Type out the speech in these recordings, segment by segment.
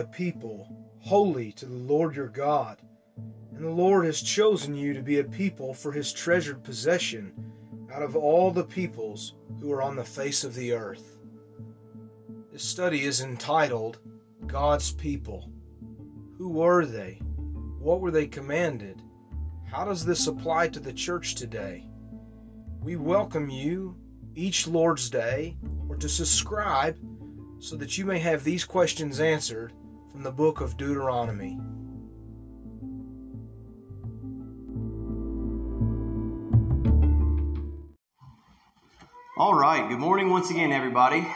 a people holy to the Lord your God, and the Lord has chosen you to be a people for his treasured possession out of all the peoples who are on the face of the earth. This study is entitled God's People. Who were they? What were they commanded? How does this apply to the church today? We welcome you each Lord's Day or to subscribe so that you may have these questions answered from the book of Deuteronomy. All right. Good morning once again, everybody.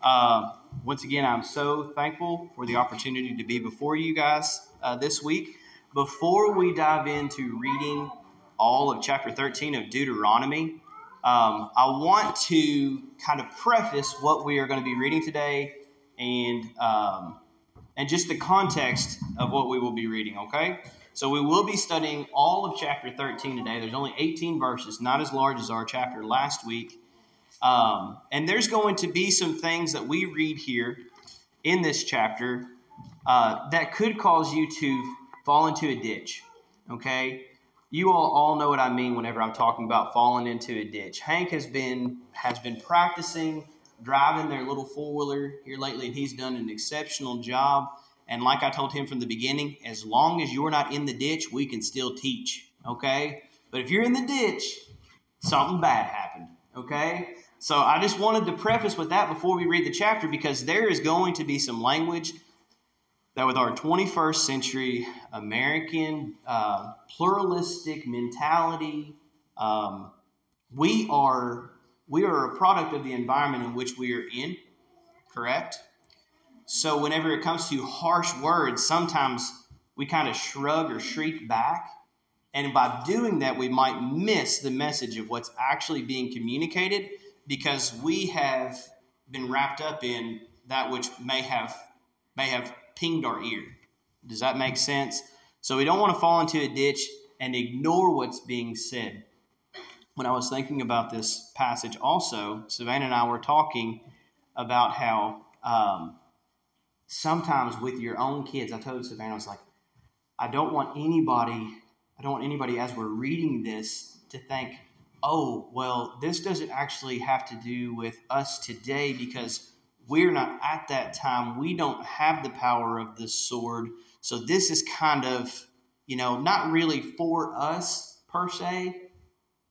Uh, once again, I'm so thankful for the opportunity to be before you guys uh, this week. Before we dive into reading all of chapter 13 of Deuteronomy, um, I want to kind of preface what we are going to be reading today and um, and just the context of what we will be reading. Okay, so we will be studying all of chapter 13 today. There's only 18 verses, not as large as our chapter last week. Um, and there's going to be some things that we read here in this chapter uh, that could cause you to fall into a ditch. Okay, you all, all know what I mean whenever I'm talking about falling into a ditch. Hank has been has been practicing driving their little four wheeler here lately, and he's done an exceptional job. And like I told him from the beginning, as long as you're not in the ditch, we can still teach. Okay? But if you're in the ditch, something bad happened. Okay? So I just wanted to preface with that before we read the chapter because there is going to be some language that with our 21st century American uh, pluralistic mentality, um, we are we are a product of the environment in which we are in. Correct. So whenever it comes to harsh words, sometimes we kind of shrug or shriek back. And by doing that, we might miss the message of what's actually being communicated because we have been wrapped up in that which may have may have pinged our ear. Does that make sense? So we don't want to fall into a ditch and ignore what's being said. When I was thinking about this passage, also, Savannah and I were talking about how um, sometimes with your own kids, I told Savannah, I was like, I don't want anybody, I don't want anybody as we're reading this to think, oh, well, this doesn't actually have to do with us today because we're not at that time. We don't have the power of the sword. So this is kind of, you know, not really for us per se,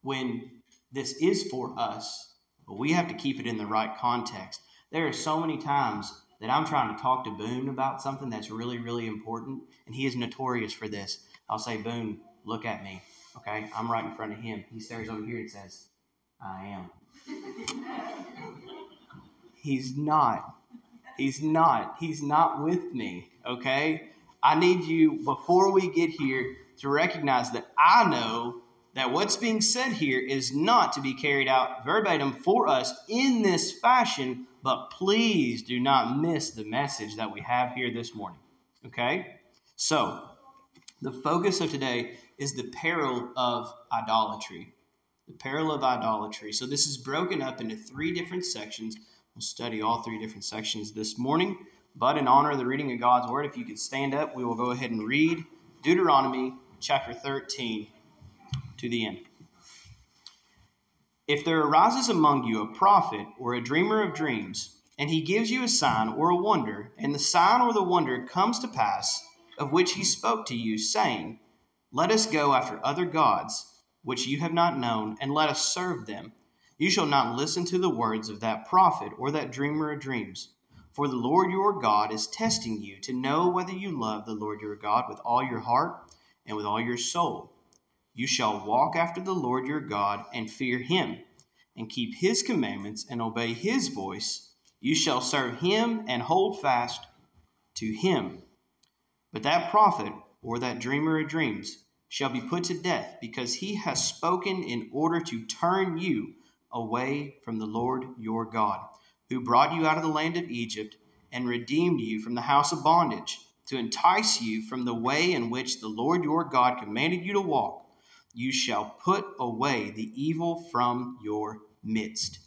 when this is for us, but we have to keep it in the right context. There are so many times that I'm trying to talk to Boone about something that's really, really important, and he is notorious for this. I'll say, Boone, look at me. Okay, I'm right in front of him. He stares over here and says, I am. He's not. He's not. He's not with me. Okay? I need you, before we get here, to recognize that I know that what's being said here is not to be carried out verbatim for us in this fashion, but please do not miss the message that we have here this morning. Okay? So, the focus of today is the peril of idolatry. The peril of idolatry. So, this is broken up into three different sections. We'll study all three different sections this morning. But in honor of the reading of God's word, if you could stand up, we will go ahead and read Deuteronomy chapter 13 to the end. If there arises among you a prophet or a dreamer of dreams, and he gives you a sign or a wonder, and the sign or the wonder comes to pass, of which he spoke to you, saying, Let us go after other gods, which you have not known, and let us serve them. You shall not listen to the words of that prophet or that dreamer of dreams. For the Lord your God is testing you to know whether you love the Lord your God with all your heart and with all your soul. You shall walk after the Lord your God and fear him, and keep his commandments and obey his voice. You shall serve him and hold fast to him. But that prophet or that dreamer of dreams shall be put to death because he has spoken in order to turn you away from the Lord your God, who brought you out of the land of Egypt and redeemed you from the house of bondage, to entice you from the way in which the Lord your God commanded you to walk. You shall put away the evil from your midst.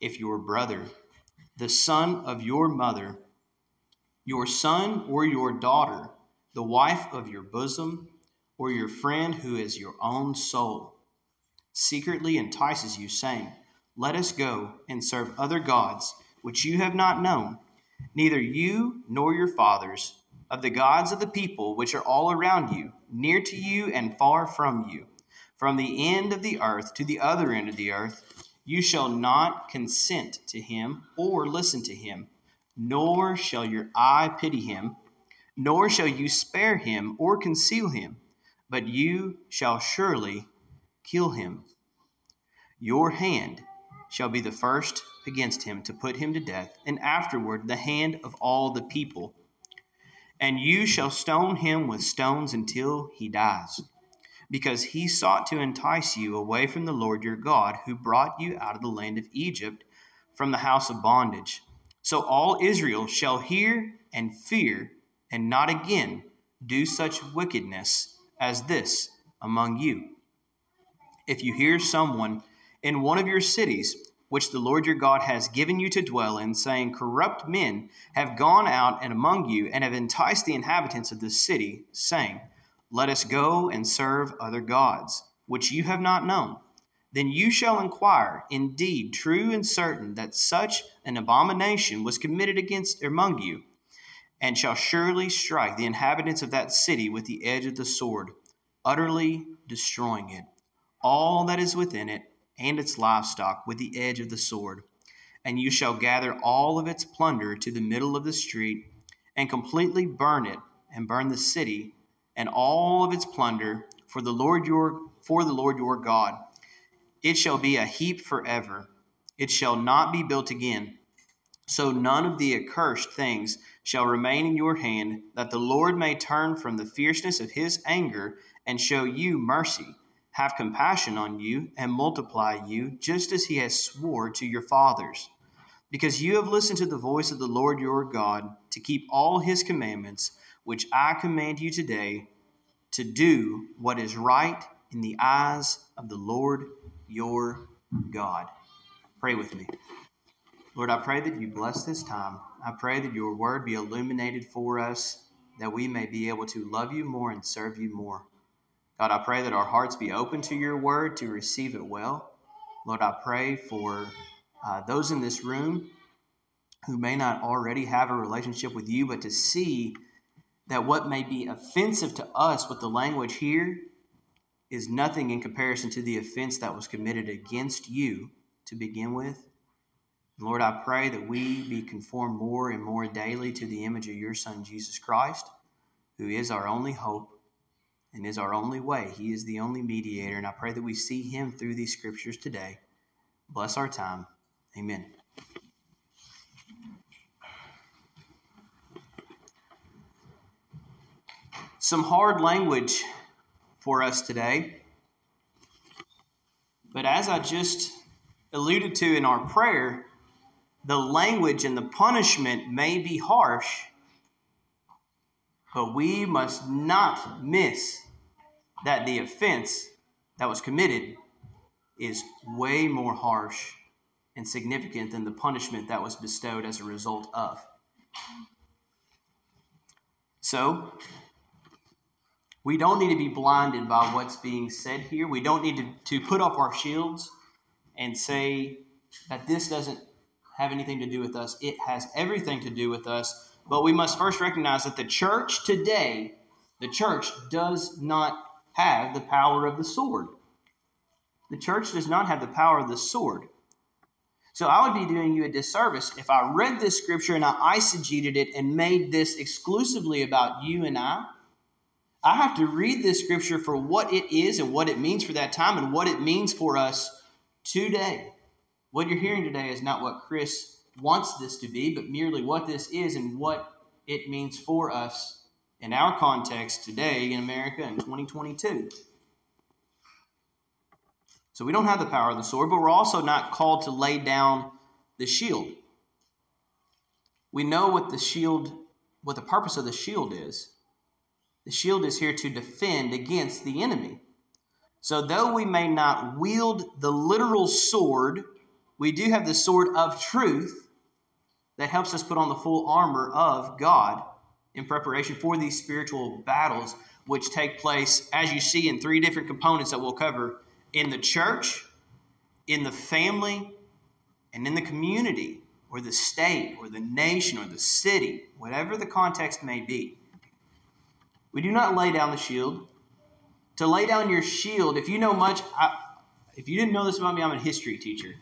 If your brother, the son of your mother, your son or your daughter, the wife of your bosom, or your friend who is your own soul, secretly entices you, saying, Let us go and serve other gods which you have not known, neither you nor your fathers, of the gods of the people which are all around you, near to you and far from you, from the end of the earth to the other end of the earth, you shall not consent to him or listen to him, nor shall your eye pity him, nor shall you spare him or conceal him, but you shall surely kill him. Your hand shall be the first against him to put him to death, and afterward the hand of all the people. And you shall stone him with stones until he dies, because he sought to entice you away from the Lord your God, who brought you out of the land of Egypt from the house of bondage. So all Israel shall hear and fear, and not again do such wickedness as this among you. If you hear someone in one of your cities, which the Lord your God has given you to dwell in, saying, Corrupt men have gone out and among you, and have enticed the inhabitants of this city, saying, Let us go and serve other gods, which you have not known. Then you shall inquire, indeed, true and certain, that such an abomination was committed against among you, and shall surely strike the inhabitants of that city with the edge of the sword, utterly destroying it, all that is within it and its livestock with the edge of the sword. And you shall gather all of its plunder to the middle of the street, and completely burn it, and burn the city and all of its plunder for the Lord your for the Lord your God. It shall be a heap forever. It shall not be built again. So none of the accursed things shall remain in your hand, that the Lord may turn from the fierceness of his anger and show you mercy have compassion on you and multiply you, just as he has swore to your fathers. Because you have listened to the voice of the Lord your God to keep all his commandments, which I command you today, to do what is right in the eyes of the Lord your God. Pray with me. Lord, I pray that you bless this time. I pray that your word be illuminated for us, that we may be able to love you more and serve you more. God, I pray that our hearts be open to your word to receive it well. Lord, I pray for uh, those in this room who may not already have a relationship with you, but to see that what may be offensive to us with the language here is nothing in comparison to the offense that was committed against you to begin with. Lord, I pray that we be conformed more and more daily to the image of your Son, Jesus Christ, who is our only hope and is our only way. He is the only mediator, and I pray that we see him through these scriptures today. Bless our time. Amen. Some hard language for us today. But as I just alluded to in our prayer, the language and the punishment may be harsh, but we must not miss that the offense that was committed is way more harsh and significant than the punishment that was bestowed as a result of. So, we don't need to be blinded by what's being said here. We don't need to, to put up our shields and say that this doesn't have anything to do with us. It has everything to do with us but we must first recognize that the church today, the church does not have the power of the sword. The church does not have the power of the sword. So I would be doing you a disservice if I read this scripture and I eisegeted it and made this exclusively about you and I. I have to read this scripture for what it is and what it means for that time and what it means for us today. What you're hearing today is not what Chris wants this to be, but merely what this is and what it means for us in our context today in America in 2022. So we don't have the power of the sword, but we're also not called to lay down the shield. We know what the shield, what the purpose of the shield is. The shield is here to defend against the enemy. So though we may not wield the literal sword, we do have the sword of truth that helps us put on the full armor of God in preparation for these spiritual battles, which take place, as you see, in three different components that we'll cover in the church, in the family, and in the community, or the state, or the nation, or the city, whatever the context may be. We do not lay down the shield. To lay down your shield, if you know much, I, if you didn't know this about me, I'm a history teacher,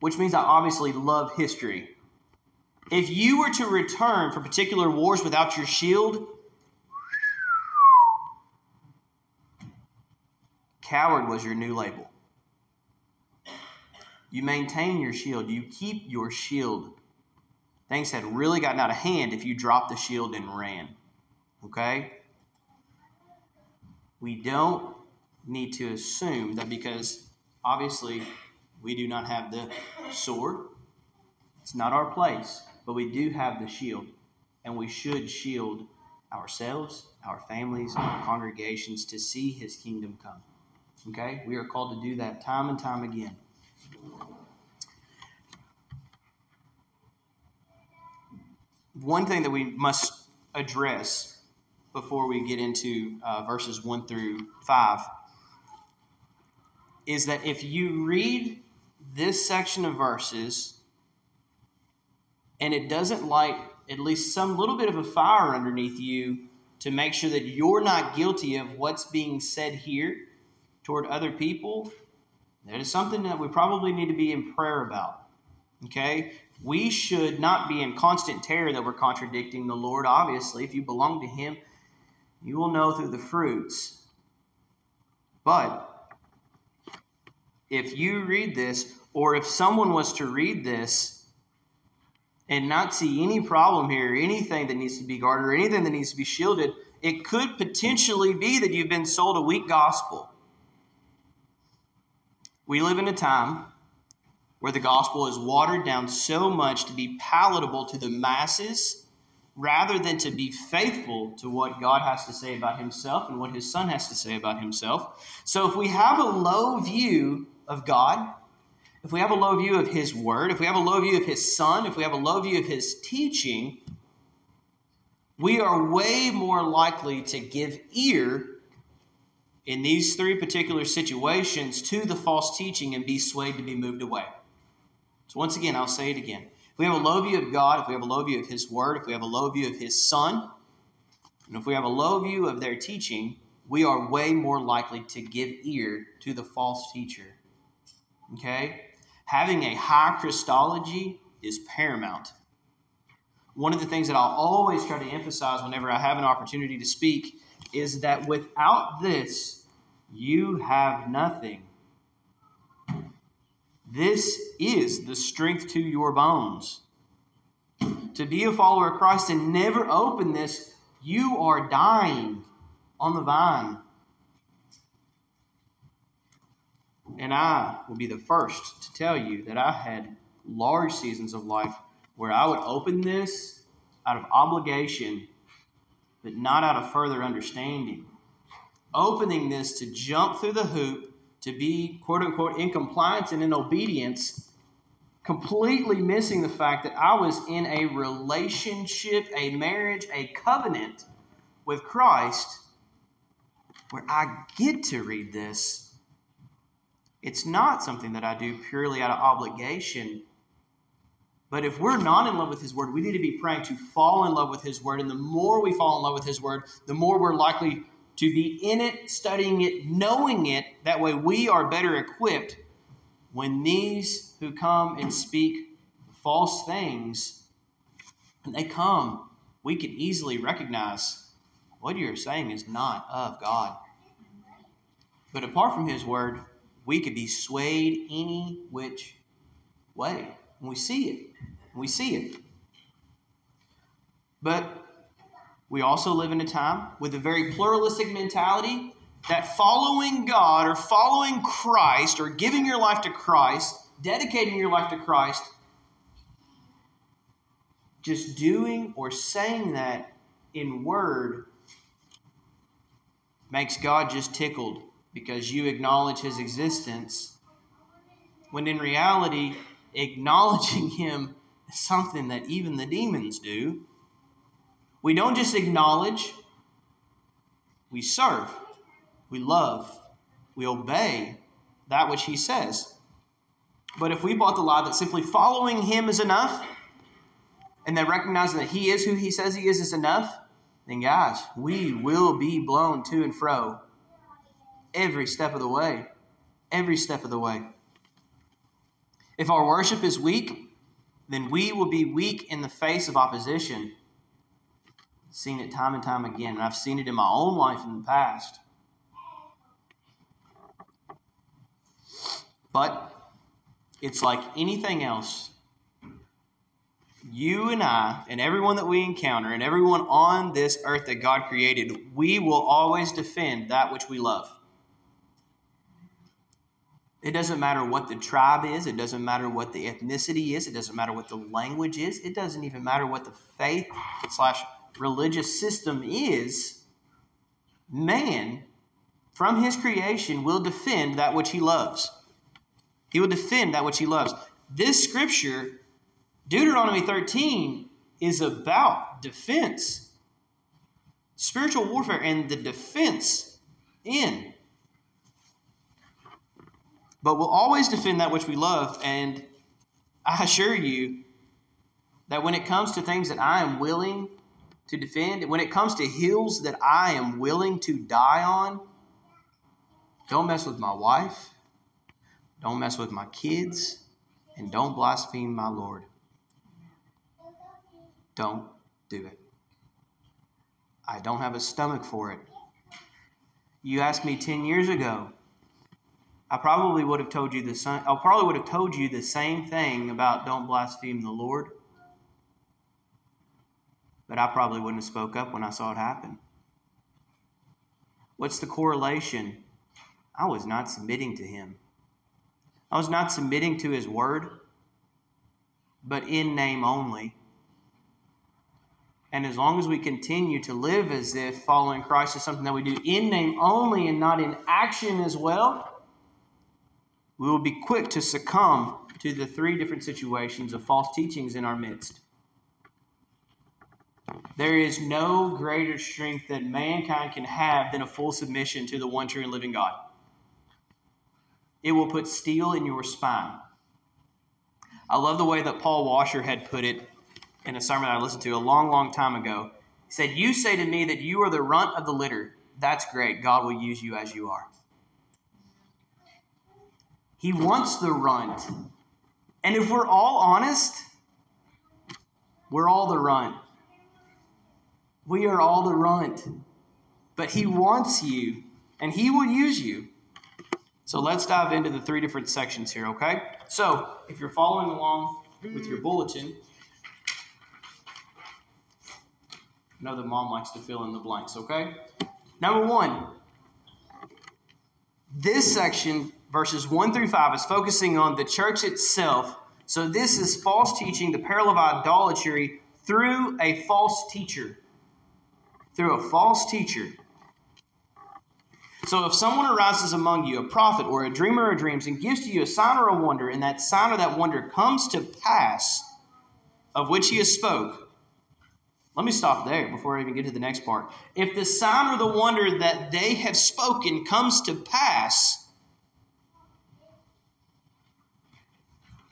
which means I obviously love history. If you were to return for particular wars without your shield, coward was your new label. You maintain your shield, you keep your shield. Things had really gotten out of hand if you dropped the shield and ran. Okay? We don't need to assume that because obviously we do not have the sword, it's not our place, but we do have the shield, and we should shield ourselves, our families, our congregations to see his kingdom come. Okay? We are called to do that time and time again. One thing that we must address before we get into uh, verses 1 through 5 is that if you read this section of verses and it doesn't light at least some little bit of a fire underneath you to make sure that you're not guilty of what's being said here toward other people, that is something that we probably need to be in prayer about. Okay? We should not be in constant terror that we're contradicting the Lord. Obviously, if you belong to Him, you will know through the fruits. But if you read this, or if someone was to read this and not see any problem here, anything that needs to be guarded, or anything that needs to be shielded, it could potentially be that you've been sold a weak gospel. We live in a time where the gospel is watered down so much to be palatable to the masses rather than to be faithful to what God has to say about himself and what his son has to say about himself. So if we have a low view of God, if we have a low view of His Word, if we have a low view of His Son, if we have a low view of His teaching, we are way more likely to give ear in these three particular situations to the false teaching and be swayed to be moved away. So, once again, I'll say it again. If we have a low view of God, if we have a low view of His Word, if we have a low view of His Son, and if we have a low view of their teaching, we are way more likely to give ear to the false teacher Okay? Having a high Christology is paramount. One of the things that I'll always try to emphasize whenever I have an opportunity to speak is that without this, you have nothing. This is the strength to your bones. To be a follower of Christ and never open this, you are dying on the vine. And I will be the first to tell you that I had large seasons of life where I would open this out of obligation, but not out of further understanding. Opening this to jump through the hoop, to be quote unquote in compliance and in obedience, completely missing the fact that I was in a relationship, a marriage, a covenant with Christ where I get to read this it's not something that I do purely out of obligation. But if we're not in love with His Word, we need to be praying to fall in love with His Word. And the more we fall in love with His Word, the more we're likely to be in it, studying it, knowing it. That way we are better equipped when these who come and speak false things, when they come, we can easily recognize what you're saying is not of God. But apart from His Word, we could be swayed any which way. And we see it. We see it. But we also live in a time with a very pluralistic mentality that following God or following Christ or giving your life to Christ, dedicating your life to Christ, just doing or saying that in word makes God just tickled because you acknowledge his existence, when in reality, acknowledging him is something that even the demons do. We don't just acknowledge, we serve, we love, we obey that which he says. But if we bought the lie that simply following him is enough, and that recognizing that he is who he says he is is enough, then guys, we will be blown to and fro every step of the way. Every step of the way. If our worship is weak, then we will be weak in the face of opposition. I've Seen it time and time again, and I've seen it in my own life in the past. But it's like anything else. You and I, and everyone that we encounter, and everyone on this earth that God created, we will always defend that which we love. It doesn't matter what the tribe is. It doesn't matter what the ethnicity is. It doesn't matter what the language is. It doesn't even matter what the faith slash religious system is. Man, from his creation, will defend that which he loves. He will defend that which he loves. This scripture, Deuteronomy 13, is about defense, spiritual warfare, and the defense in but we'll always defend that which we love. And I assure you that when it comes to things that I am willing to defend, when it comes to hills that I am willing to die on, don't mess with my wife, don't mess with my kids, and don't blaspheme my Lord. Don't do it. I don't have a stomach for it. You asked me 10 years ago, I probably would have told you the same. I probably would have told you the same thing about don't blaspheme the Lord. But I probably wouldn't have spoke up when I saw it happen. What's the correlation? I was not submitting to him. I was not submitting to his word, but in name only. And as long as we continue to live as if following Christ is something that we do in name only and not in action as well, we will be quick to succumb to the three different situations of false teachings in our midst. There is no greater strength that mankind can have than a full submission to the one true and living God. It will put steel in your spine. I love the way that Paul Washer had put it in a sermon I listened to a long, long time ago. He said, You say to me that you are the runt of the litter. That's great. God will use you as you are. He wants the runt. And if we're all honest, we're all the runt. We are all the runt. But He wants you, and He will use you. So let's dive into the three different sections here, okay? So if you're following along with your bulletin, I know that mom likes to fill in the blanks, okay? Number one, this section verses 1 through 5 is focusing on the church itself. So this is false teaching, the peril of idolatry through a false teacher. Through a false teacher. So if someone arises among you, a prophet or a dreamer of dreams, and gives to you a sign or a wonder, and that sign or that wonder comes to pass, of which he has spoke. Let me stop there before I even get to the next part. If the sign or the wonder that they have spoken comes to pass,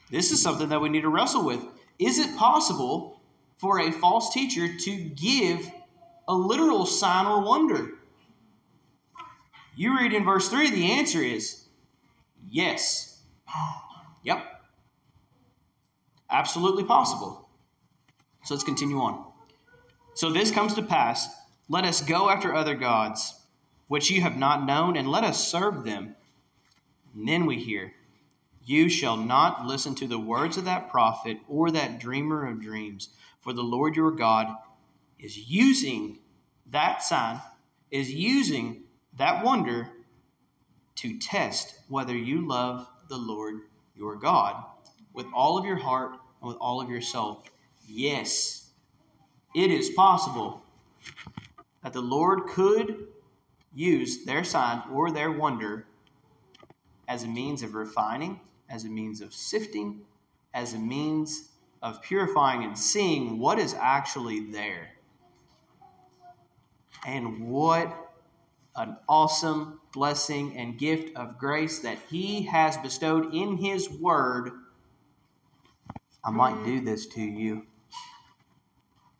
This is something that we need to wrestle with. Is it possible for a false teacher to give a literal sign or wonder? You read in verse 3, the answer is yes. Yep. Absolutely possible. So let's continue on. So this comes to pass. Let us go after other gods, which you have not known, and let us serve them. And then we hear, you shall not listen to the words of that prophet or that dreamer of dreams, for the Lord your God is using that sign, is using that wonder to test whether you love the Lord your God with all of your heart and with all of your soul. Yes, it is possible that the Lord could use their sign or their wonder as a means of refining as a means of sifting, as a means of purifying and seeing what is actually there. And what an awesome blessing and gift of grace that He has bestowed in His Word. I might do this to you.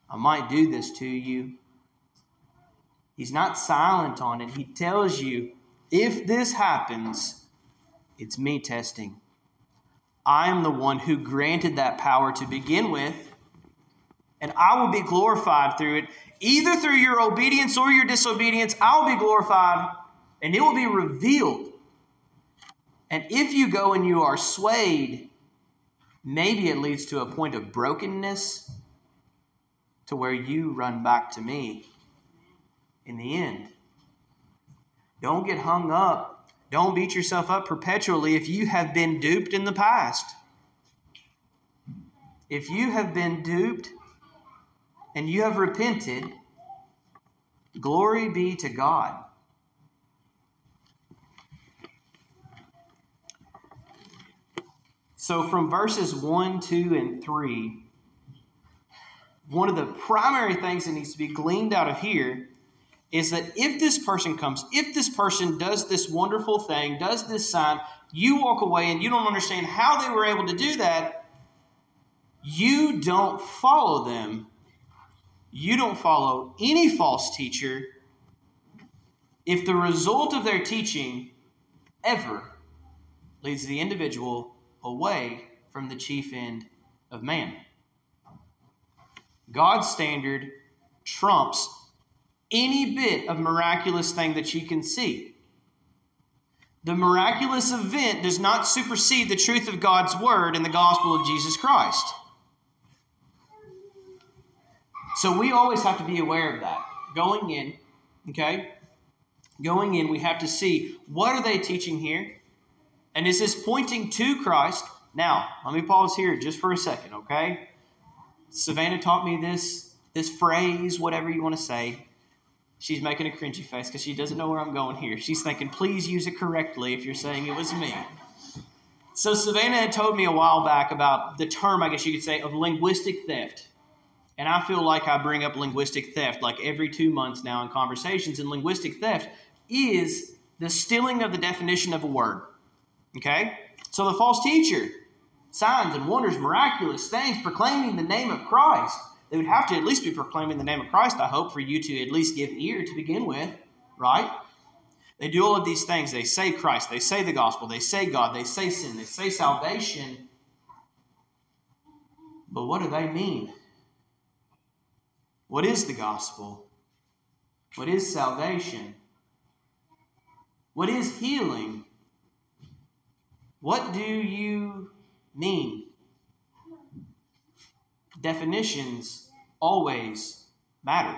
I might do this to you. He's not silent on it. He tells you if this happens, it's me testing. I am the one who granted that power to begin with, and I will be glorified through it. Either through your obedience or your disobedience, I will be glorified, and it will be revealed. And if you go and you are swayed, maybe it leads to a point of brokenness to where you run back to me in the end. Don't get hung up don't beat yourself up perpetually if you have been duped in the past. If you have been duped and you have repented, glory be to God. So, from verses 1, 2, and 3, one of the primary things that needs to be gleaned out of here is that if this person comes, if this person does this wonderful thing, does this sign, you walk away and you don't understand how they were able to do that, you don't follow them. You don't follow any false teacher if the result of their teaching ever leads the individual away from the chief end of man. God's standard trumps any bit of miraculous thing that you can see. The miraculous event does not supersede the truth of God's word and the gospel of Jesus Christ. So we always have to be aware of that. Going in, okay? Going in, we have to see what are they teaching here? And is this pointing to Christ? Now, let me pause here just for a second, okay? Savannah taught me this this phrase, whatever you want to say. She's making a cringy face because she doesn't know where I'm going here. She's thinking, please use it correctly if you're saying it was me. So, Savannah had told me a while back about the term, I guess you could say, of linguistic theft. And I feel like I bring up linguistic theft like every two months now in conversations. And linguistic theft is the stealing of the definition of a word. Okay? So the false teacher, signs and wonders, miraculous things, proclaiming the name of Christ they would have to at least be proclaiming the name of Christ, I hope, for you to at least give ear to begin with, right? They do all of these things. They say Christ, they say the gospel, they say God, they say sin, they say salvation. But what do they mean? What is the gospel? What is salvation? What is healing? What do you mean? Definitions always matter.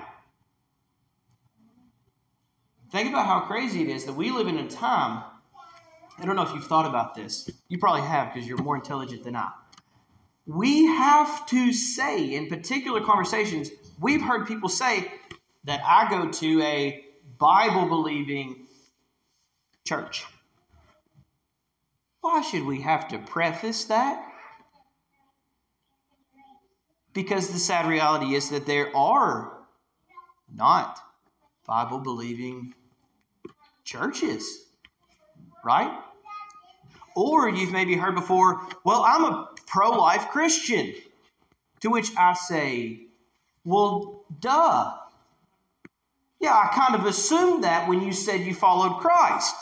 Think about how crazy it is that we live in a time. I don't know if you've thought about this. You probably have because you're more intelligent than I. We have to say in particular conversations, we've heard people say that I go to a Bible believing church. Why should we have to preface that? Because the sad reality is that there are not Bible believing churches, right? Or you've maybe heard before, well, I'm a pro life Christian. To which I say, well, duh. Yeah, I kind of assumed that when you said you followed Christ.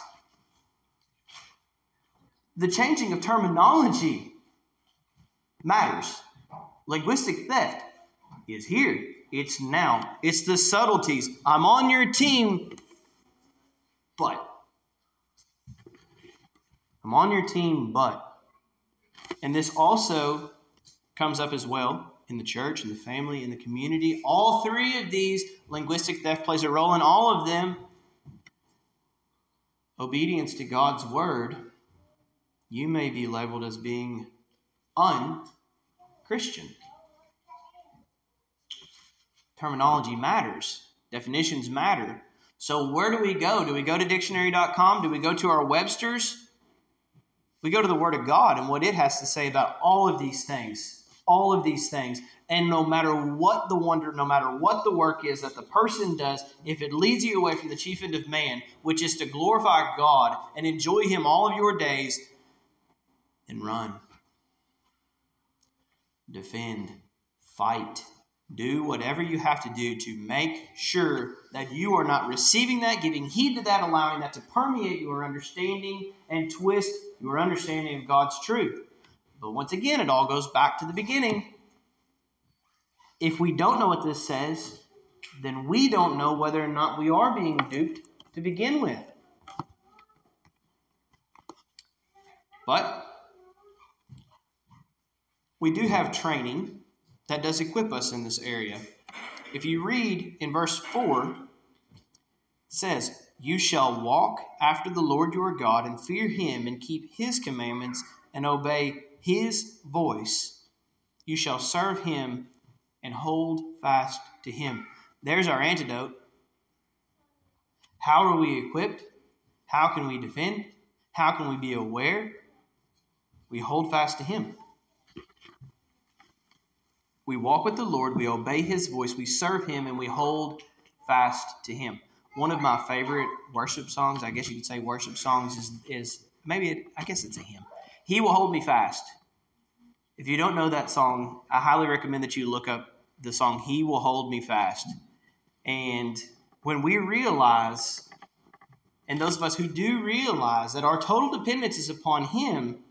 The changing of terminology matters. Linguistic theft is here. It's now. It's the subtleties. I'm on your team, but. I'm on your team, but. And this also comes up as well in the church, in the family, in the community. All three of these, linguistic theft plays a role in all of them. Obedience to God's word, you may be labeled as being un Christian. Terminology matters, definitions matter. So, where do we go? Do we go to dictionary.com? Do we go to our Webster's? We go to the Word of God and what it has to say about all of these things. all of these things. And no matter what the wonder, no matter what the work is that the person does, if it leads you away from the chief end of man, which is to glorify God and enjoy Him all of your days, then run. Defend. Fight. Do whatever you have to do to make sure that you are not receiving that, giving heed to that, allowing that to permeate your understanding and twist your understanding of God's truth. But once again, it all goes back to the beginning. If we don't know what this says, then we don't know whether or not we are being duped to begin with. But we do have training that does equip us in this area. If you read in verse 4, it says, You shall walk after the Lord your God and fear him and keep his commandments and obey his voice, you shall serve him and hold fast to him. There's our antidote. How are we equipped? How can we defend? How can we be aware? We hold fast to him. We walk with the Lord, we obey his voice, we serve him, and we hold fast to him. One of my favorite worship songs, I guess you could say worship songs, is, is maybe, it, I guess it's a hymn. He will hold me fast. If you don't know that song, I highly recommend that you look up the song He Will Hold Me Fast. And when we realize, and those of us who do realize that our total dependence is upon Him,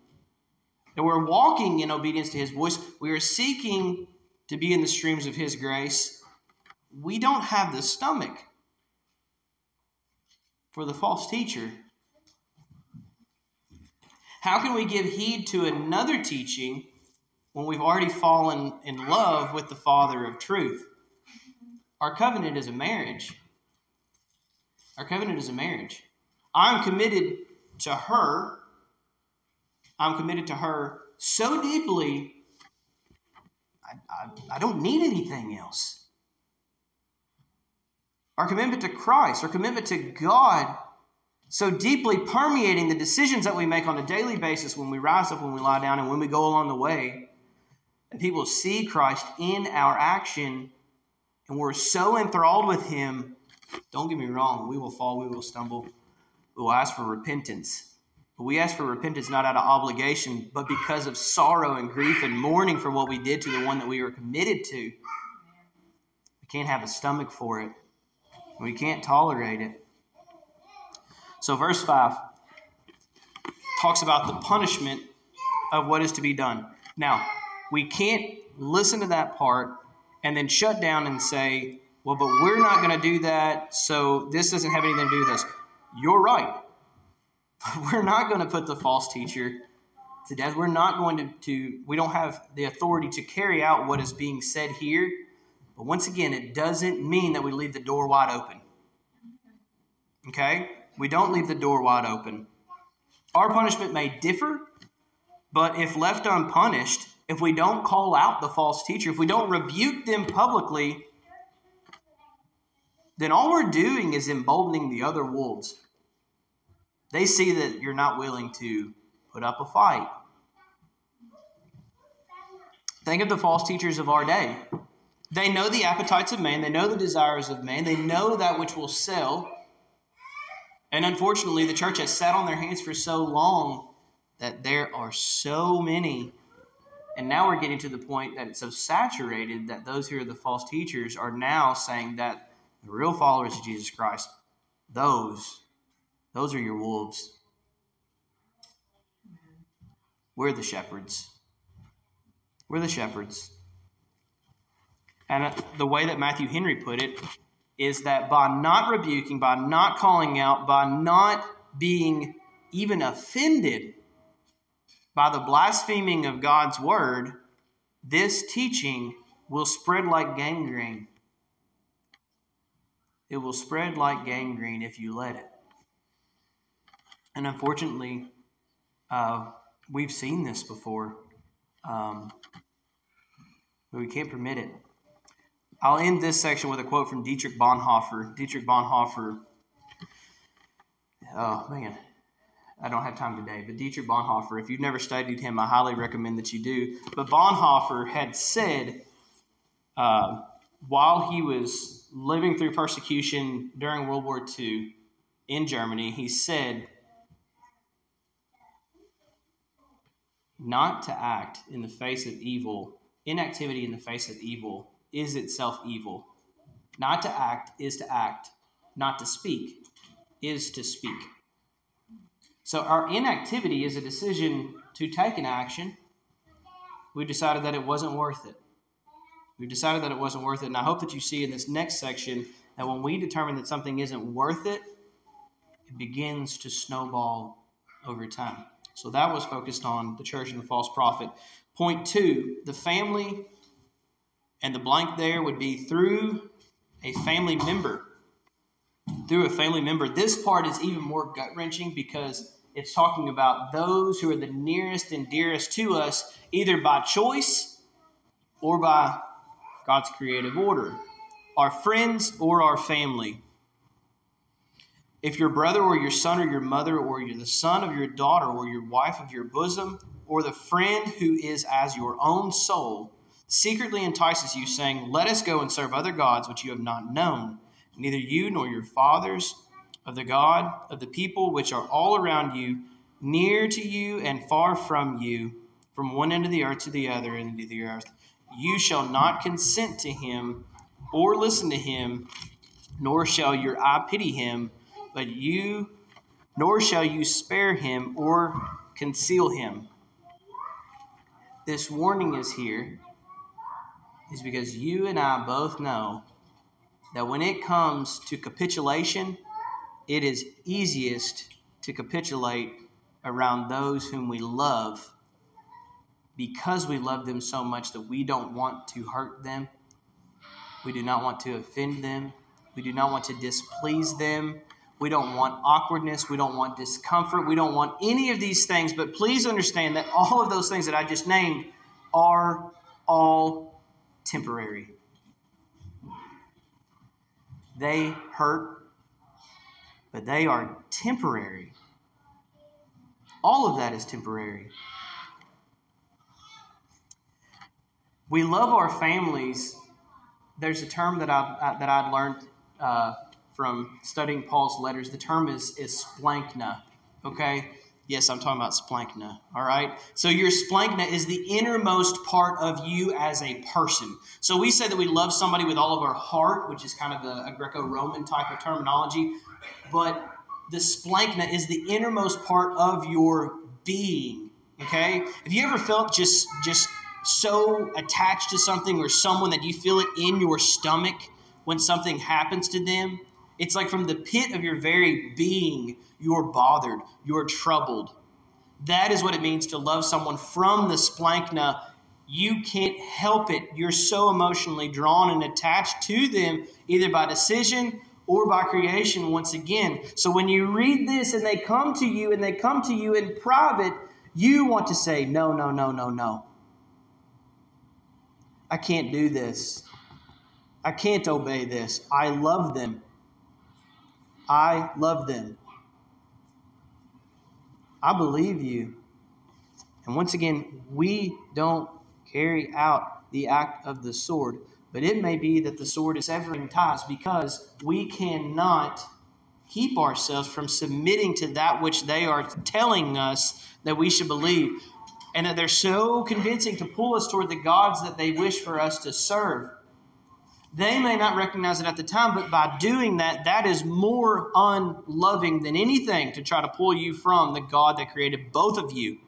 that we're walking in obedience to His voice, we are seeking to be in the streams of His grace, we don't have the stomach for the false teacher how can we give heed to another teaching when we've already fallen in love with the Father of truth? Our covenant is a marriage. Our covenant is a marriage. I'm committed to her. I'm committed to her so deeply, I, I, don't need anything else. Our commitment to Christ, our commitment to God so deeply permeating the decisions that we make on a daily basis when we rise up, when we lie down, and when we go along the way. And people see Christ in our action, and we're so enthralled with Him. Don't get me wrong, we will fall, we will stumble, we will ask for repentance. But we ask for repentance not out of obligation, but because of sorrow and grief and mourning for what we did to the one that we were committed to. We can't have a stomach for it. We can't tolerate it. So, verse 5 talks about the punishment of what is to be done. Now, we can't listen to that part and then shut down and say, well, but we're not going to do that, so this doesn't have anything to do with us. You're right. We're not going to put the false teacher to death. We're not going to, to, we don't have the authority to carry out what is being said here. But once again, it doesn't mean that we leave the door wide open. Okay? We don't leave the door wide open. Our punishment may differ, but if left unpunished, if we don't call out the false teacher, if we don't rebuke them publicly, then all we're doing is emboldening the other wolves. They see that you're not willing to put up a fight. Think of the false teachers of our day. They know the appetites of man, they know the desires of man, they know that which will sell, and unfortunately, the church has sat on their hands for so long that there are so many. And now we're getting to the point that it's so saturated that those who are the false teachers are now saying that the real followers of Jesus Christ, those, those are your wolves. We're the shepherds. We're the shepherds. And uh, the way that Matthew Henry put it is that by not rebuking, by not calling out, by not being even offended by the blaspheming of God's word, this teaching will spread like gangrene. It will spread like gangrene if you let it. And unfortunately, uh, we've seen this before, um, but we can't permit it. I'll end this section with a quote from Dietrich Bonhoeffer. Dietrich Bonhoeffer, oh man, I don't have time today, but Dietrich Bonhoeffer, if you've never studied him, I highly recommend that you do. But Bonhoeffer had said, uh, while he was living through persecution during World War II in Germany, he said, not to act in the face of evil, inactivity in the face of evil is itself evil. Not to act is to act. Not to speak is to speak. So our inactivity is a decision to take an action. We decided that it wasn't worth it. We decided that it wasn't worth it. And I hope that you see in this next section that when we determine that something isn't worth it, it begins to snowball over time. So that was focused on the church and the false prophet. Point two the family, and the blank there would be through a family member. Through a family member. This part is even more gut wrenching because it's talking about those who are the nearest and dearest to us, either by choice or by God's creative order, our friends or our family. If your brother or your son or your mother or you're the son of your daughter or your wife of your bosom or the friend who is as your own soul secretly entices you, saying, Let us go and serve other gods which you have not known, neither you nor your fathers of the God of the people which are all around you, near to you and far from you, from one end of the earth to the other end of the earth. You shall not consent to him or listen to him, nor shall your eye pity him, but you, nor shall you spare him or conceal him. This warning is here is because you and I both know that when it comes to capitulation, it is easiest to capitulate around those whom we love because we love them so much that we don't want to hurt them. We do not want to offend them. We do not want to displease them. We don't want awkwardness. We don't want discomfort. We don't want any of these things. But please understand that all of those things that I just named are all temporary. They hurt but they are temporary. All of that is temporary. We love our families. There's a term that I that I'd learned uh, from studying Paul's letters. The term is is splanchna. Okay, Yes, I'm talking about splanchna. All right. So your splanchna is the innermost part of you as a person. So we say that we love somebody with all of our heart, which is kind of a, a Greco-Roman type of terminology. But the splanchna is the innermost part of your being. Okay. Have you ever felt just just so attached to something or someone that you feel it in your stomach when something happens to them? It's like from the pit of your very being, you're bothered, you're troubled. That is what it means to love someone from the splanchna. You can't help it. You're so emotionally drawn and attached to them, either by decision or by creation, once again. So when you read this and they come to you and they come to you in private, you want to say, No, no, no, no, no. I can't do this. I can't obey this. I love them. I love them. I believe you. And once again, we don't carry out the act of the sword, but it may be that the sword is severing ties because we cannot keep ourselves from submitting to that which they are telling us that we should believe. And that they're so convincing to pull us toward the gods that they wish for us to serve. They may not recognize it at the time, but by doing that, that is more unloving than anything to try to pull you from the God that created both of you.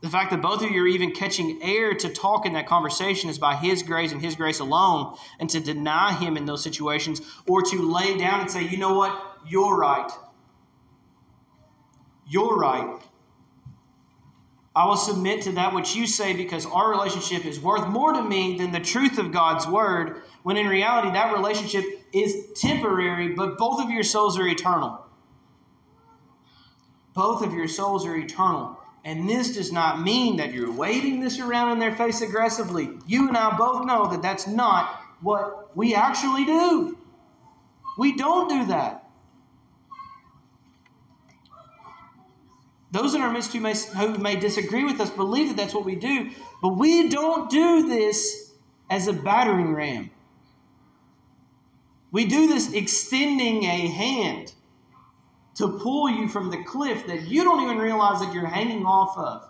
The fact that both of you are even catching air to talk in that conversation is by His grace and His grace alone. And to deny Him in those situations or to lay down and say, you know what, you're right. You're right. I will submit to that which you say because our relationship is worth more to me than the truth of God's word, when in reality, that relationship is temporary, but both of your souls are eternal. Both of your souls are eternal. And this does not mean that you're waving this around in their face aggressively. You and I both know that that's not what we actually do. We don't do that. Those in our midst who may, who may disagree with us believe that that's what we do, but we don't do this as a battering ram. We do this extending a hand to pull you from the cliff that you don't even realize that you're hanging off of.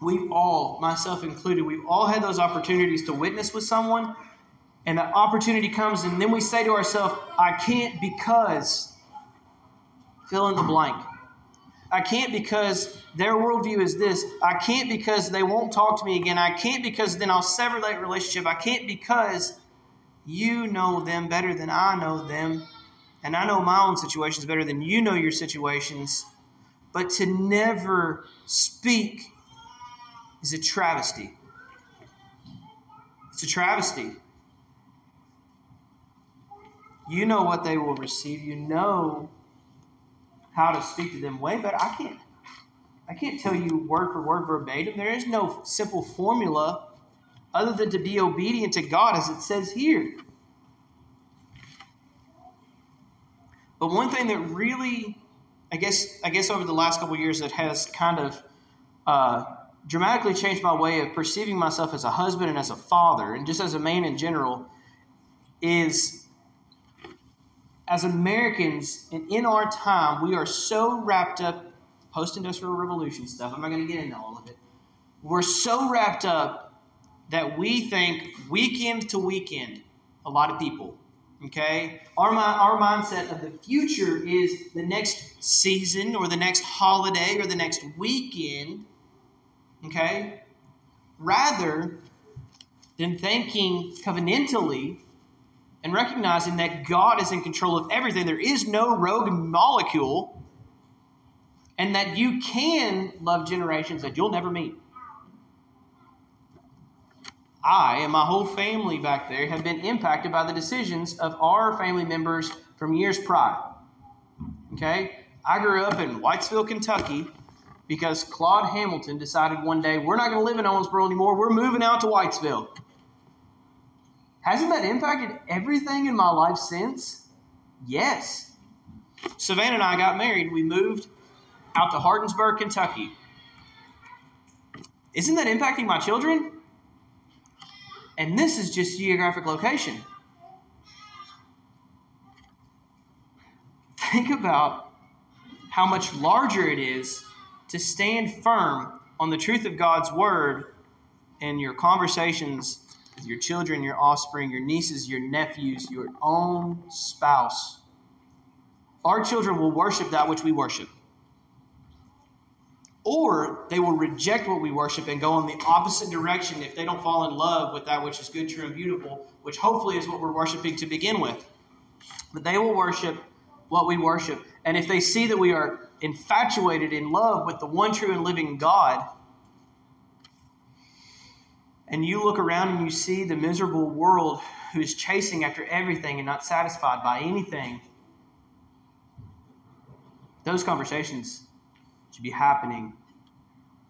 We've all, myself included, we've all had those opportunities to witness with someone, and the opportunity comes, and then we say to ourselves, I can't because fill in the blank. I can't because their worldview is this. I can't because they won't talk to me again. I can't because then I'll sever that relationship. I can't because you know them better than I know them. And I know my own situations better than you know your situations. But to never speak is a travesty. It's a travesty. You know what they will receive. You know how to speak to them way better. I can't I can't tell you word for word verbatim. There is no simple formula other than to be obedient to God as it says here. But one thing that really I guess I guess over the last couple years that has kind of uh, dramatically changed my way of perceiving myself as a husband and as a father and just as a man in general is as Americans and in our time, we are so wrapped up post industrial revolution stuff. I'm not going to get into all of it. We're so wrapped up that we think weekend to weekend, a lot of people, okay? Our, our mindset of the future is the next season or the next holiday or the next weekend, okay? Rather than thinking covenantally and recognizing that God is in control of everything. There is no rogue molecule, and that you can love generations that you'll never meet. I and my whole family back there have been impacted by the decisions of our family members from years prior. Okay? I grew up in Whitesville, Kentucky, because Claude Hamilton decided one day, we're not going to live in Owensboro anymore. We're moving out to Whitesville. Hasn't that impacted everything in my life since? Yes. Savannah and I got married. We moved out to Hardinsburg, Kentucky. Isn't that impacting my children? And this is just geographic location. Think about how much larger it is to stand firm on the truth of God's word in your conversations your children, your offspring, your nieces, your nephews, your own spouse. Our children will worship that which we worship. Or they will reject what we worship and go in the opposite direction if they don't fall in love with that which is good, true, and beautiful, which hopefully is what we're worshiping to begin with. But they will worship what we worship. And if they see that we are infatuated in love with the one true and living God, and you look around and you see the miserable world who is chasing after everything and not satisfied by anything, those conversations should be happening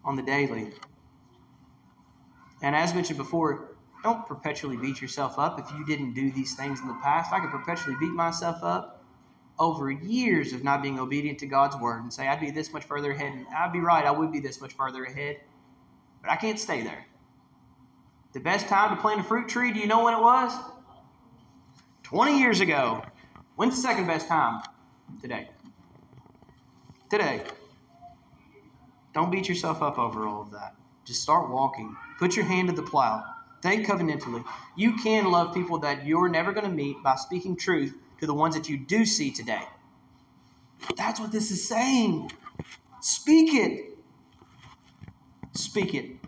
on the daily. And as mentioned before, don't perpetually beat yourself up if you didn't do these things in the past. I could perpetually beat myself up over years of not being obedient to God's word and say, I'd be this much further ahead. And I'd be right, I would be this much further ahead. But I can't stay there. The best time to plant a fruit tree, do you know when it was? 20 years ago. When's the second best time? Today. Today. Don't beat yourself up over all of that. Just start walking. Put your hand to the plow. Think covenantally. You can love people that you're never going to meet by speaking truth to the ones that you do see today. That's what this is saying. Speak it. Speak it.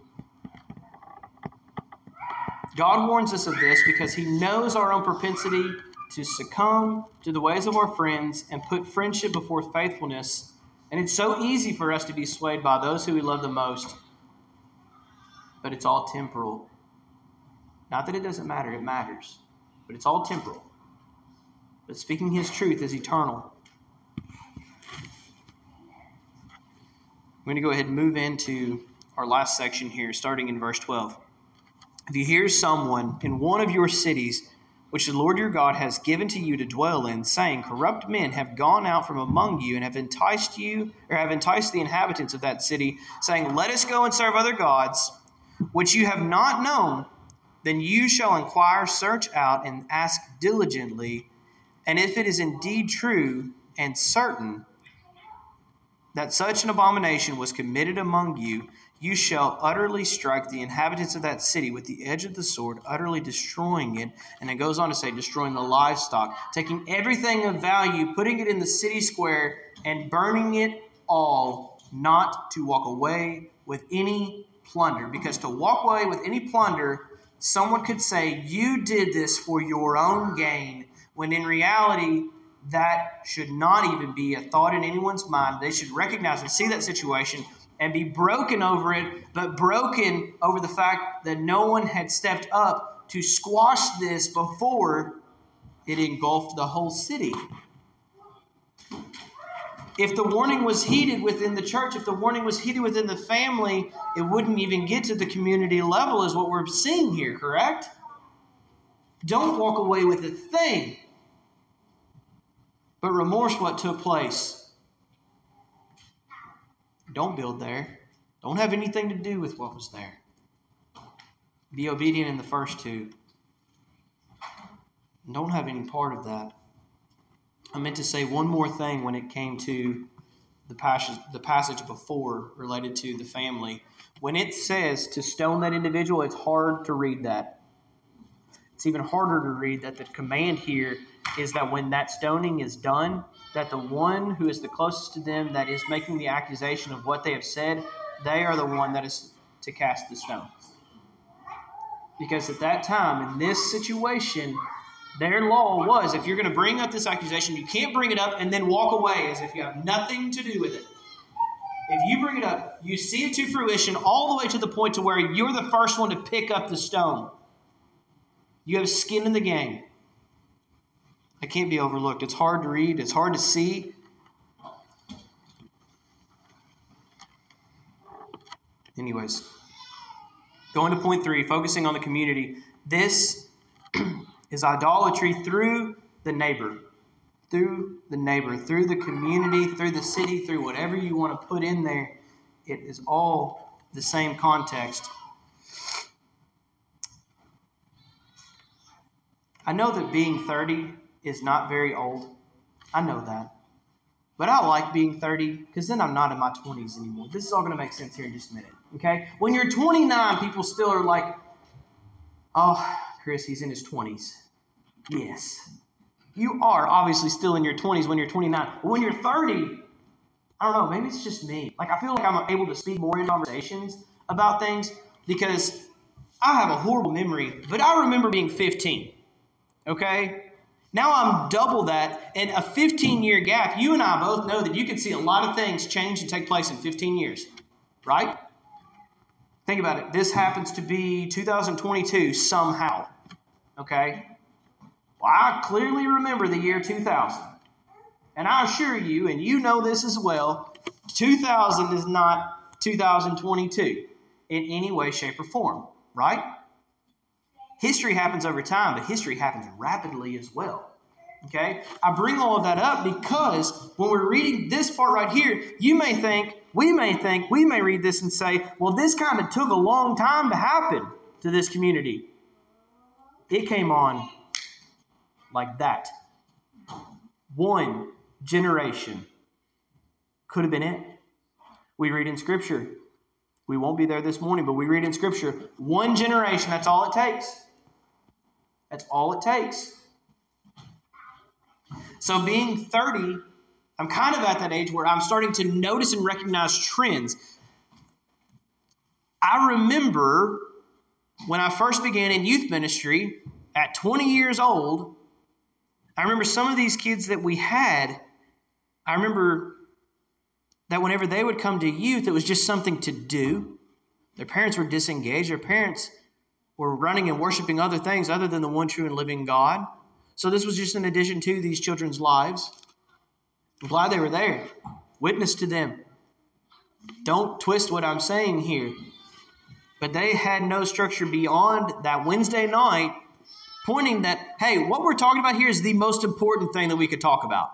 God warns us of this because He knows our own propensity to succumb to the ways of our friends and put friendship before faithfulness. And it's so easy for us to be swayed by those who we love the most. But it's all temporal. Not that it doesn't matter, it matters. But it's all temporal. But speaking His truth is eternal. I'm going to go ahead and move into our last section here, starting in verse 12. If you hear someone in one of your cities which the Lord your God has given to you to dwell in, saying, Corrupt men have gone out from among you and have enticed you, or have enticed the inhabitants of that city, saying, Let us go and serve other gods, which you have not known. Then you shall inquire, search out, and ask diligently. And if it is indeed true and certain that such an abomination was committed among you, you shall utterly strike the inhabitants of that city with the edge of the sword, utterly destroying it. And it goes on to say, destroying the livestock, taking everything of value, putting it in the city square, and burning it all, not to walk away with any plunder. Because to walk away with any plunder, someone could say, You did this for your own gain, when in reality, that should not even be a thought in anyone's mind. They should recognize and see that situation and be broken over it, but broken over the fact that no one had stepped up to squash this before it engulfed the whole city. If the warning was heeded within the church, if the warning was heeded within the family, it wouldn't even get to the community level, is what we're seeing here, correct? Don't walk away with a thing. But remorse what took place don't build there. Don't have anything to do with what was there. Be obedient in the first two. Don't have any part of that. I meant to say one more thing when it came to the passage, the passage before related to the family. When it says to stone that individual, it's hard to read that. It's even harder to read that the command here is that when that stoning is done, that the one who is the closest to them that is making the accusation of what they have said, they are the one that is to cast the stone. Because at that time, in this situation, their law was if you're going to bring up this accusation, you can't bring it up and then walk away as if you have nothing to do with it. If you bring it up, you see it to fruition all the way to the point to where you're the first one to pick up the stone. You have skin in the game. It can't be overlooked. It's hard to read, it's hard to see. Anyways, going to point three, focusing on the community. This is idolatry through the neighbor, through the neighbor, through the community, through the city, through whatever you want to put in there. It is all the same context. I know that being 30 is not very old. I know that. But I like being 30 because then I'm not in my 20s anymore. This is all going to make sense here in just a minute. Okay? When you're 29, people still are like, oh, Chris, he's in his 20s. Yes. You are obviously still in your 20s when you're 29. But when you're 30, I don't know, maybe it's just me. Like, I feel like I'm able to speak more in conversations about things because I have a horrible memory, but I remember being 15. Okay? Now I'm double that in a 15 year gap. You and I both know that you can see a lot of things change and take place in 15 years, right? Think about it. This happens to be 2022 somehow, okay? Well, I clearly remember the year 2000. And I assure you, and you know this as well, 2000 is not 2022 in any way, shape, or form, right? History happens over time, but history happens rapidly as well. Okay? I bring all of that up because when we're reading this part right here, you may think, we may think, we may read this and say, well, this kind of took a long time to happen to this community. It came on like that. One generation could have been it. We read in Scripture. We won't be there this morning, but we read in Scripture one generation, that's all it takes. That's all it takes. So, being 30, I'm kind of at that age where I'm starting to notice and recognize trends. I remember when I first began in youth ministry at 20 years old, I remember some of these kids that we had, I remember that whenever they would come to youth, it was just something to do. Their parents were disengaged. Their parents were running and worshiping other things other than the one true and living God. So this was just an addition to these children's lives. I'm glad they were there. Witness to them. Don't twist what I'm saying here. But they had no structure beyond that Wednesday night pointing that, hey, what we're talking about here is the most important thing that we could talk about.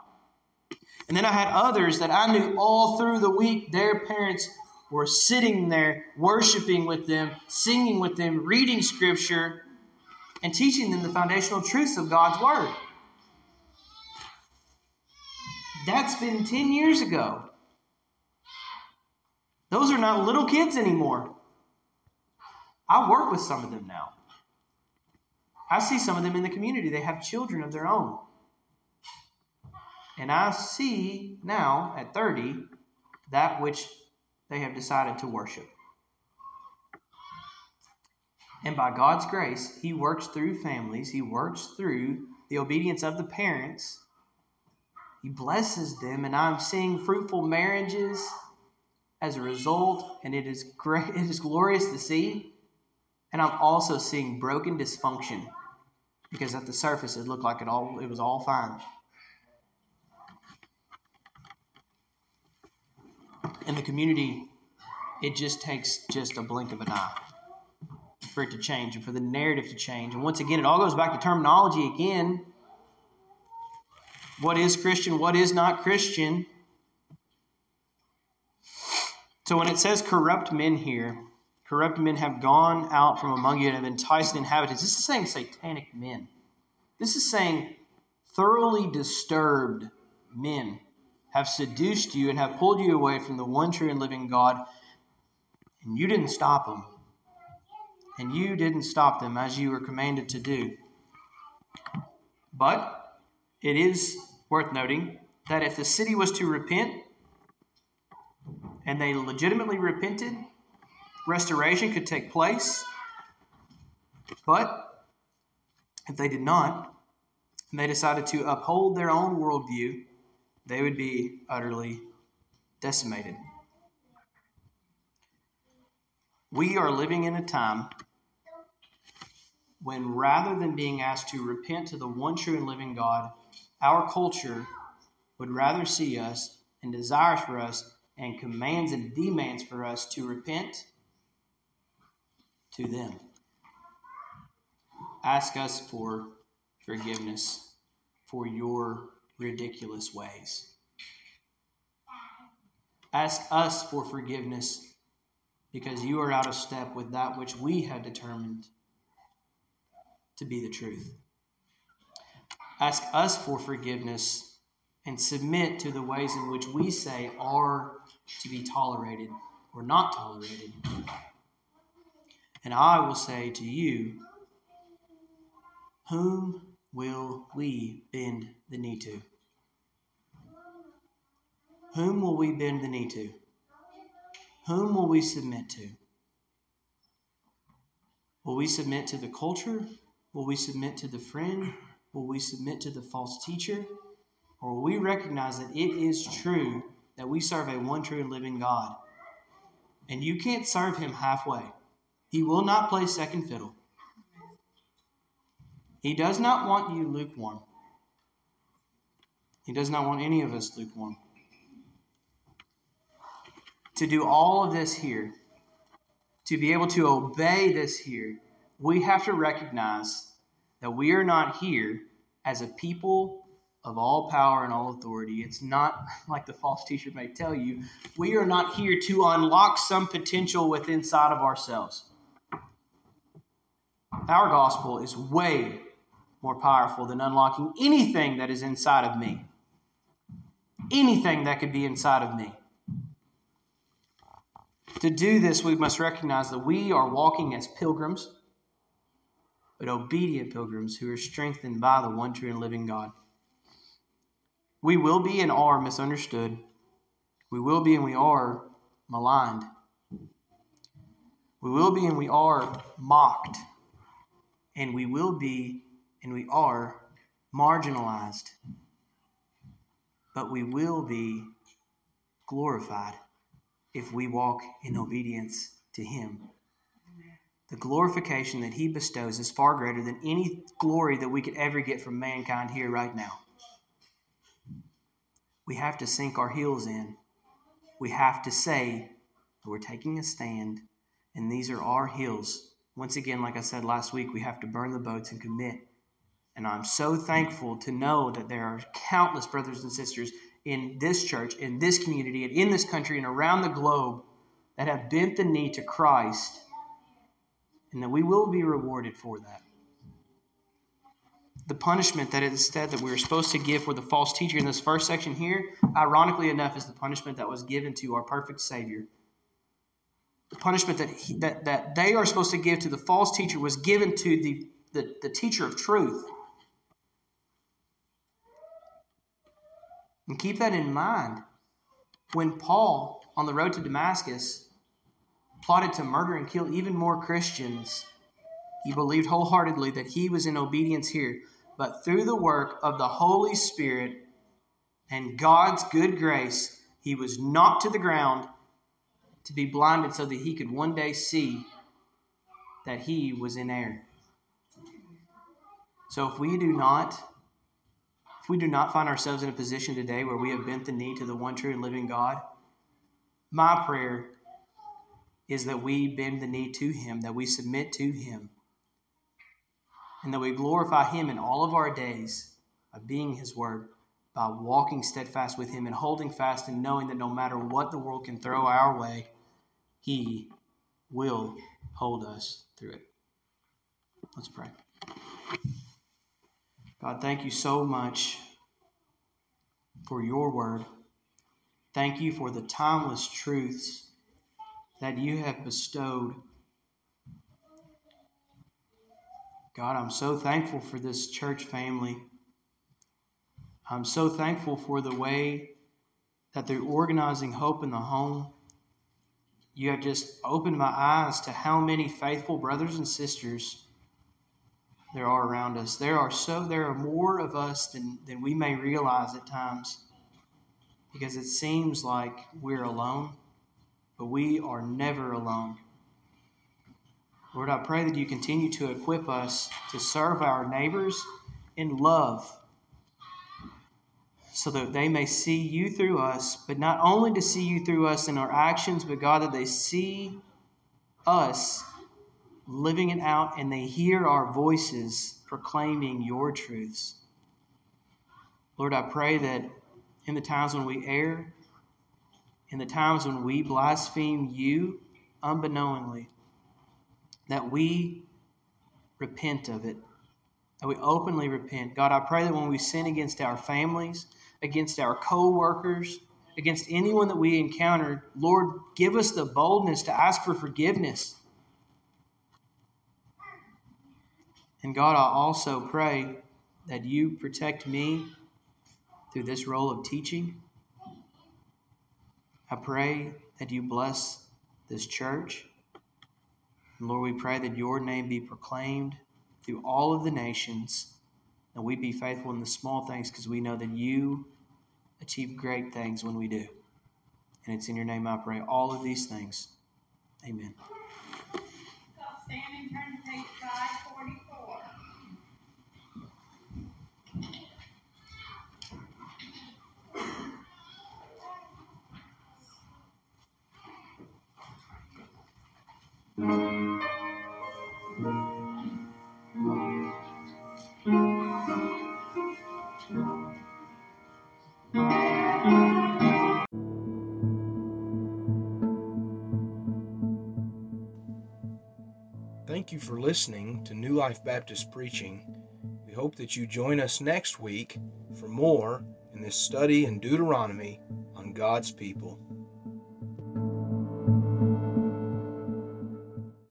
And then I had others that I knew all through the week, their parents were sitting there worshiping with them, singing with them, reading scripture, and teaching them the foundational truths of God's Word. That's been 10 years ago. Those are not little kids anymore. I work with some of them now. I see some of them in the community. They have children of their own. And I see now at 30 that which they have decided to worship. And by God's grace, He works through families, He works through the obedience of the parents. He blesses them, and I'm seeing fruitful marriages as a result, and it is great, it is glorious to see. And I'm also seeing broken dysfunction because at the surface it looked like it all it was all fine. In the community, it just takes just a blink of an eye for it to change and for the narrative to change. And once again, it all goes back to terminology again. What is Christian? What is not Christian? So when it says corrupt men here, corrupt men have gone out from among you and have enticed the inhabitants, this is saying satanic men. This is saying thoroughly disturbed men have seduced you and have pulled you away from the one true and living God, and you didn't stop them. And you didn't stop them as you were commanded to do. But it is worth noting that if the city was to repent and they legitimately repented, restoration could take place. But if they did not, and they decided to uphold their own worldview, they would be utterly decimated. We are living in a time when rather than being asked to repent to the one true and living God, our culture would rather see us and desires for us and commands and demands for us to repent to them. Ask us for forgiveness for your ridiculous ways. Ask us for forgiveness because you are out of step with that which we have determined to be the truth. Ask us for forgiveness and submit to the ways in which we say are to be tolerated or not tolerated. And I will say to you, whom will we bend the knee to? Whom will we bend the knee to? Whom will we submit to? Will we submit to the culture? Will we submit to the friend? Will we submit to the false teacher? Or will we recognize that it is true that we serve a one true and living God? And you can't serve him halfway. He will not play second fiddle. He does not want you lukewarm. He does not want any of us lukewarm. To do all of this here, to be able to obey this here, we have to recognize that we are not here as a people of all power and all authority. It's not like the false teacher may tell you. We are not here to unlock some potential within inside of ourselves. Our gospel is way more powerful than unlocking anything that is inside of me. Anything that could be inside of me. To do this, we must recognize that we are walking as pilgrims, but obedient pilgrims who are strengthened by the one true and living God. We will be and are misunderstood. We will be and we are maligned. We will be and we are mocked. And we will be and we are marginalized, but we will be glorified if we walk in obedience to Him. The glorification that He bestows is far greater than any glory that we could ever get from mankind here right now. We have to sink our heels in. We have to say that we're taking a stand, and these are our heels. Once again, like I said last week, we have to burn the boats and commit And I'm so thankful to know that there are countless brothers and sisters in this church, in this community, and in this country, and around the globe that have bent the knee to Christ, and that we will be rewarded for that. The punishment that said that we were supposed to give for the false teacher in this first section here, ironically enough, is the punishment that was given to our perfect Savior. The punishment that, he, that, that they are supposed to give to the false teacher was given to the, the, the teacher of truth. And keep that in mind when Paul, on the road to Damascus, plotted to murder and kill even more Christians. He believed wholeheartedly that he was in obedience here. But through the work of the Holy Spirit and God's good grace, he was knocked to the ground to be blinded so that he could one day see that he was in error. So if we do not if we do not find ourselves in a position today where we have bent the knee to the one true and living God, my prayer is that we bend the knee to Him, that we submit to Him, and that we glorify Him in all of our days by being His Word, by walking steadfast with Him and holding fast and knowing that no matter what the world can throw our way, He will hold us through it. Let's pray. God, thank you so much for your word. Thank you for the timeless truths that you have bestowed. God, I'm so thankful for this church family. I'm so thankful for the way that they're organizing hope in the home. You have just opened my eyes to how many faithful brothers and sisters there are around us. There are so there are more of us than, than we may realize at times because it seems like we're alone, but we are never alone. Lord, I pray that you continue to equip us to serve our neighbors in love so that they may see you through us, but not only to see you through us in our actions, but God, that they see us living it out and they hear our voices proclaiming your truths. Lord, I pray that in the times when we err, in the times when we blaspheme you unbeknowingly, that we repent of it, that we openly repent. God, I pray that when we sin against our families, against our co workers, against anyone that we encounter, Lord, give us the boldness to ask for forgiveness And God, I also pray that you protect me through this role of teaching. I pray that you bless this church. And Lord, we pray that your name be proclaimed through all of the nations, and we be faithful in the small things because we know that you achieve great things when we do. And it's in your name I pray all of these things. Amen. Stand and turn to page 540. Thank you for listening to New Life Baptist Preaching. We hope that you join us next week for more in this study in Deuteronomy on God's people.